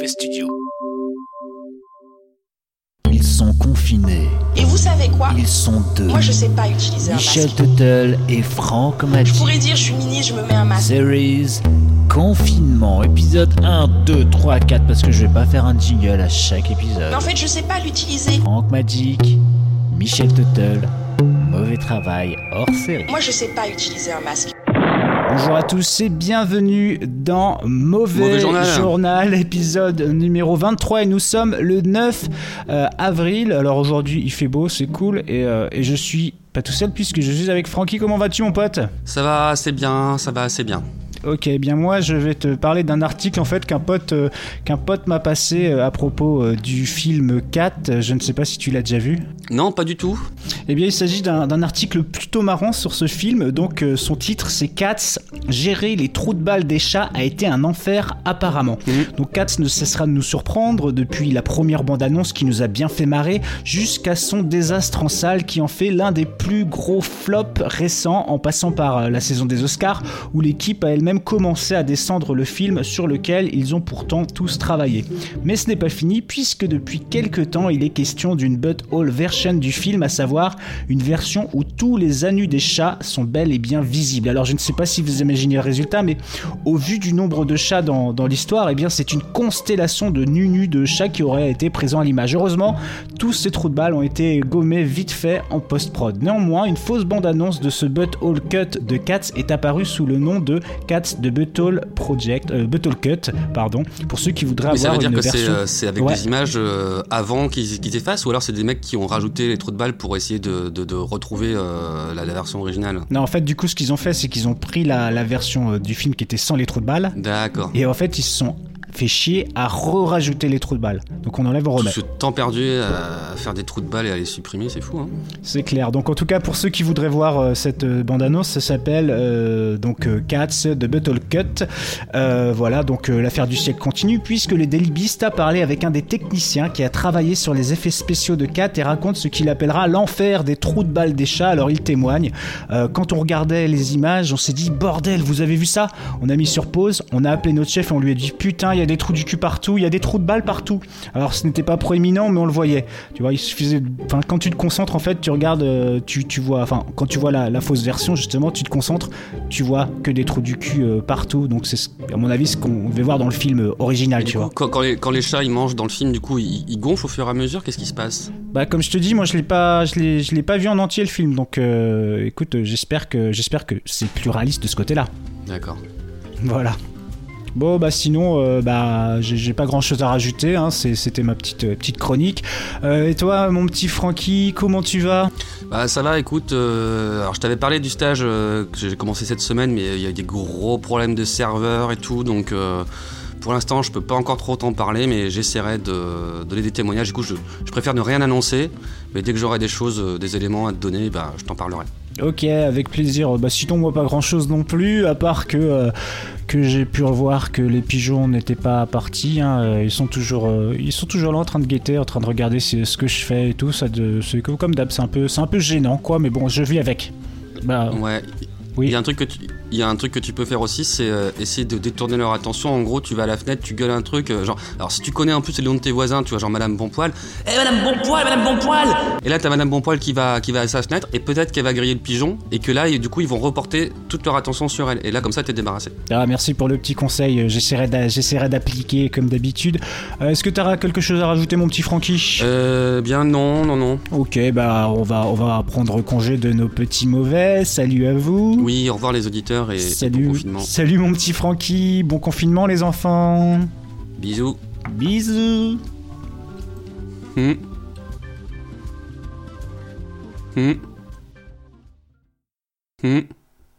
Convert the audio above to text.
Mauvais Studio. Ils sont confinés. Et vous savez quoi? Ils sont deux. Moi je sais pas utiliser Michel un masque. Tuttle et Franck Je Magic. pourrais dire je suis ministre, je me mets un masque. Series Confinement, épisode 1, 2, 3, 4, parce que je vais pas faire un jingle à chaque épisode. Mais en fait je sais pas l'utiliser. Franck Magic, Michel Tuttle, mauvais travail hors série. Moi je sais pas utiliser un masque. Bonjour à tous et bienvenue dans Mauvais, Mauvais Journal. Journal, épisode numéro 23 et nous sommes le 9 euh, avril. Alors aujourd'hui il fait beau, c'est cool et, euh, et je suis pas tout seul puisque je suis avec Francky. Comment vas-tu mon pote? Ça va assez bien, ça va assez bien. Ok, eh bien moi je vais te parler d'un article en fait qu'un pote euh, qu'un pote m'a passé euh, à propos euh, du film 4. Je ne sais pas si tu l'as déjà vu. Non, pas du tout. Eh bien, il s'agit d'un article plutôt marrant sur ce film. Donc, euh, son titre, c'est Cats. Gérer les trous de balles des chats a été un enfer, apparemment. Mhm. Donc, Cats ne cessera de nous surprendre depuis la première bande-annonce qui nous a bien fait marrer jusqu'à son désastre en salle qui en fait l'un des plus gros flops récents en passant par euh, la saison des Oscars où l'équipe a elle-même commencé à descendre le film sur lequel ils ont pourtant tous travaillé. Mais ce n'est pas fini puisque depuis quelques temps il est question d'une butthole version du film, à savoir une version où tous les anus des chats sont bel et bien visibles. Alors je ne sais pas si vous imaginez le résultat, mais au vu du nombre de chats dans, dans l'histoire, eh bien c'est une constellation de nus-nus de chats qui auraient été présents à l'image. Heureusement, tous ces trous de balles ont été gommés vite fait en post-prod. Néanmoins, une fausse bande-annonce de ce butthole cut de Cats est apparue sous le nom de Cats de Butthole Project, euh, Butthole Cut, pardon, pour ceux qui voudraient Mais ça avoir veut dire une que c'est version. euh, avec Ouais. des images euh, avant qu'ils qu'ils effacent ou alors c'est des mecs qui ont rajouté les trous de balles pour essayer de, de- de retrouver euh, la, la version originale. Non, en fait, du coup, ce qu'ils ont fait, c'est qu'ils ont pris la, la version euh, du film qui était sans les trous de balles, D'accord. et en fait, ils se sont fait chier à re-rajouter les trous de balles. Donc on enlève, on Tout remet. ce temps perdu à faire des trous de balles et à les supprimer, c'est fou. Hein C'est clair. Donc en tout cas, pour ceux qui voudraient voir euh, cette euh, bande-annonce, ça s'appelle euh, donc Cats de Buttle Euh, voilà, donc euh, l'affaire du siècle continue puisque le Daily a parlé avec un des techniciens qui a travaillé sur les effets spéciaux de Cat et raconte ce qu'il appellera l'enfer des trous de balles des chats. Alors il témoigne. Euh, quand on regardait les images, on s'est dit bordel, vous avez vu ça? On a mis sur pause, on a appelé notre chef et on lui a dit putain, il y a des trous du cul partout, il y a des trous de balles partout. Alors ce n'était pas proéminent, mais on le voyait. Tu vois, il suffisait. Enfin, quand tu te concentres, en fait, tu regardes, tu, vois. Enfin, quand tu vois la, fausse version, justement, tu te concentres, tu vois que des trous du cul partout. Donc c'est, ce- à mon avis, ce qu'on devait voir dans le film original, tu coup, vois. quand, quand les, quand les chats ils mangent dans le film, du coup ils, ils gonflent au fur et à mesure, qu'est-ce qui se passe? Bah, comme je te dis, moi, je l'ai pas, je l'ai, je l'ai pas vu en entier le film. Donc, euh, écoute, j'espère que, j'espère que c'est plus réaliste de ce côté-là. D'accord. Voilà. Bon bah sinon euh, bah j'ai pas grand chose à rajouter hein, c'était ma petite euh, petite chronique. Euh, et toi mon petit Francky comment tu vas? Bah ça va, écoute, alors je t'avais parlé du stage que j'ai commencé cette semaine, mais il y a des gros problèmes de serveur et tout, donc pour l'instant je peux pas encore trop t'en parler, mais j'essaierai de donner des témoignages. Du coup, je, je préfère ne rien annoncer, mais dès que j'aurai des choses, euh, des éléments à te donner, bah je t'en parlerai. Ok avec plaisir bah sinon moi pas grand chose non plus à part que euh, que j'ai pu revoir que les pigeons n'étaient pas partis hein, euh, ils sont toujours euh, ils sont toujours là en train de guetter en train de regarder ce que je fais et tout ça de c'est comme comme d'hab c'est un peu c'est un peu gênant quoi mais bon je vis avec bah Ouais. Oui. Il y a un truc que tu, il y a un truc que tu peux faire aussi, c'est euh, essayer de détourner leur attention. En gros, tu vas à la fenêtre, tu gueules un truc, euh, genre. Alors si tu connais un peu c'est le nom de tes voisins, tu vois, genre Madame Bonpoil. Eh Madame Bonpoil, Madame Bonpoil Et là, t'as Madame Bonpoil qui va, qui va à sa fenêtre, et peut-être qu'elle va griller le pigeon, et que là, et du coup, ils vont reporter toute leur attention sur elle. Et là, comme ça, t'es débarrassé. Ah, merci pour le petit conseil, j'essaierai d'a- j'essaierai d'appliquer comme d'habitude. Euh, Est-ce que tu auras quelque chose à rajouter mon petit Francky? Euh, bien non, non, non. Ok, bah on va, on va prendre congé de nos petits mauvais. Salut à vous. Oui, au revoir les auditeurs salut. Salut mon petit Francky, bon confinement les enfants. Bisous. Bisous.